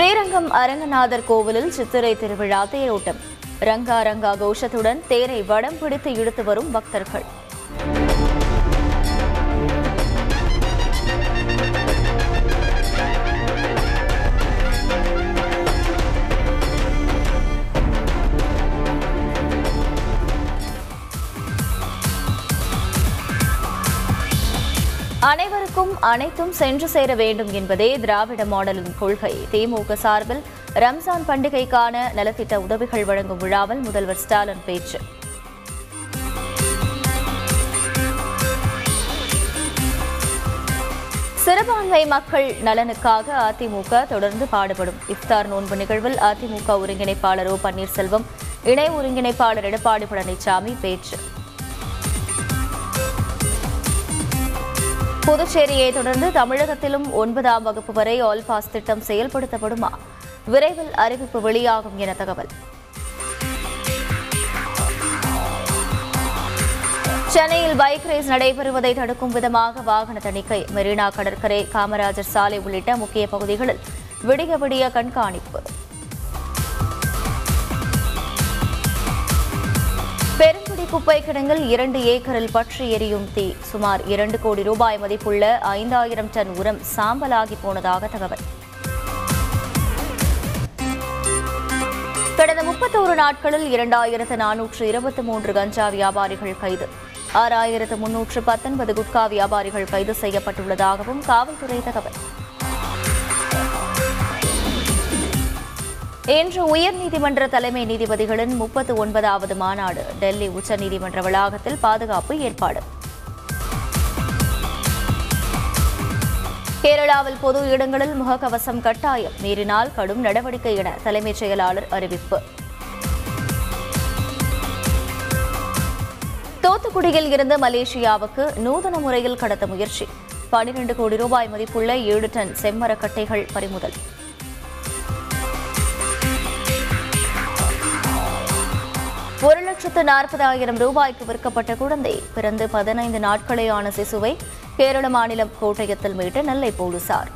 ஸ்ரீரங்கம் அரங்கநாதர் கோவிலில் சித்திரை திருவிழா தேரோட்டம். ரங்கா ரங்கா கோஷத்துடன் தேரை வடம் பிடித்து இழுத்து வரும் பக்தர்கள். அனைவருக்கும் அனைத்தும் சென்று சேர வேண்டும் என்பதே திராவிட மாடலின் கொள்கை. திமுக சார்பில் ரம்ஜான் பண்டிகைக்கான நலத்திட்ட உதவிகள் வழங்கும் விழாவில் முதல்வர் ஸ்டாலின் பேச்சு. சிறுபான்மை மக்கள் நலனுக்காக அதிமுக தொடர்ந்து பாடுபடும். இஃப்தார் நோன்பு நிகழ்வில் அதிமுக ஒருங்கிணைப்பாளர் ஓ பன்னீர்செல்வம் இணை ஒருங்கிணைப்பாளர் எடப்பாடி பழனிசாமி பேச்சு. புதுச்சேரியை தொடர்ந்து தமிழகத்திலும் ஒன்பதாம் வகுப்பு வரை ஆல் பாஸ் திட்டம் செயல்படுத்தப்படுமா? விரைவில் அறிவிப்பு வெளியாகும் என தகவல். சென்னையில் பைக் ரேஸ் நடைபெறுவதை தடுக்கும் விதமாக வாகன தணிக்கை. மெரினா கடற்கரை காமராஜர் சாலை உள்ளிட்ட முக்கிய பகுதிகளில் விடிய விடிய கண்காணிப்பு. குப்பை கிடங்கில் இரண்டு ஏக்கரில் பற்றி எரியும் தீ. சுமார் இரண்டு கோடி ரூபாய் மதிப்புள்ள ஐந்தாயிரம் டன் உரம் சாம்பலாகி போனதாக தகவல். கடந்த முப்பத்தோரு நாட்களில் இரண்டாயிரத்து நானூற்று இருபத்தி மூன்று கஞ்சா வியாபாரிகள் கைது. ஆறாயிரத்து முன்னூற்று பத்தொன்பது குட்கா வியாபாரிகள் கைது செய்யப்பட்டுள்ளதாகவும் காவல்துறை தகவல். இன்று உயர்நீதிமன்ற தலைமை நீதிபதிகளின் முப்பத்து ஒன்பதாவது மாநாடு டெல்லி உச்சநீதிமன்ற வளாகத்தில் பாதுகாப்பு ஏற்பாடு. கேரளாவில் பொது இடங்களில் முகக்கவசம் கட்டாயம் மீறினால் கடும் நடவடிக்கை என தலைமைச் செயலாளர் அறிவிப்பு. தூத்துக்குடியில் இருந்து மலேசியாவுக்கு நூதன முறையில் கடத்த முயற்சி. பனிரெண்டு கோடி ரூபாய் மதிப்புள்ள ஏழு டன் செம்மரக்கட்டைகள் பறிமுதல். லட்சத்து நாற்பதாயிரம் ரூபாய்க்கு விற்கப்பட்ட குழந்தை. பிறந்து பதினைந்து நாட்களேயான சிசுவை கேரள மாநிலம் கோட்டயத்தில் மீட்ட நெல்லை போலீசார்.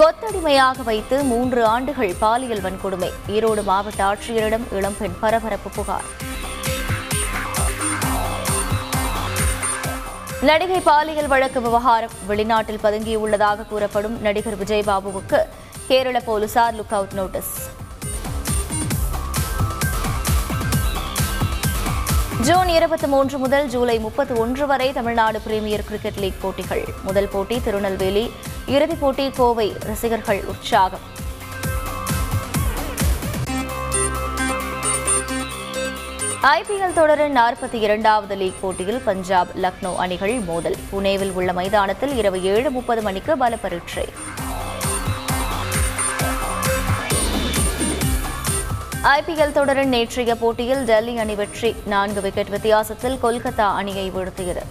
கொத்தடிமையாக வைத்து மூன்று ஆண்டுகள் பாலியல் வன்கொடுமை. ஈரோடு மாவட்ட ஆட்சியரிடம் இளம்பெண் பரபரப்பு புகார். நடிகை பாலியல் வழக்கு விவகாரம் வெளிநாட்டில் பதுங்கியுள்ளதாக கூறப்படும் நடிகர் விஜயபாபுவுக்கு கேரள போலீசார் லுக் அவுட் நோட்டீஸ். ஜூன் இருபத்தி மூன்று முதல் ஜூலை முப்பத்தி ஒன்று வரை தமிழ்நாடு பிரீமியர் கிரிக்கெட் லீக் போட்டிகள். முதல் போட்டி திருநெல்வேலி இறுதிப் போட்டி கோவை. ரசிகர்கள் உற்சாகம். ஐபிஎல் தொடரின் நாற்பத்தி இரண்டாவது லீக் போட்டியில் பஞ்சாப் லக்னோ அணிகள் மோதல். புனேவில் உள்ள மைதானத்தில் இரவு ஏழு முப்பது மணிக்கு பலப்பரீட்சை. ஐபிஎல் தொடரின் நேற்றைய போட்டியில் டெல்லி அணி வெற்றி. நான்கு விக்கெட் வித்தியாசத்தில் கொல்கத்தா அணியை வீழ்த்தியது.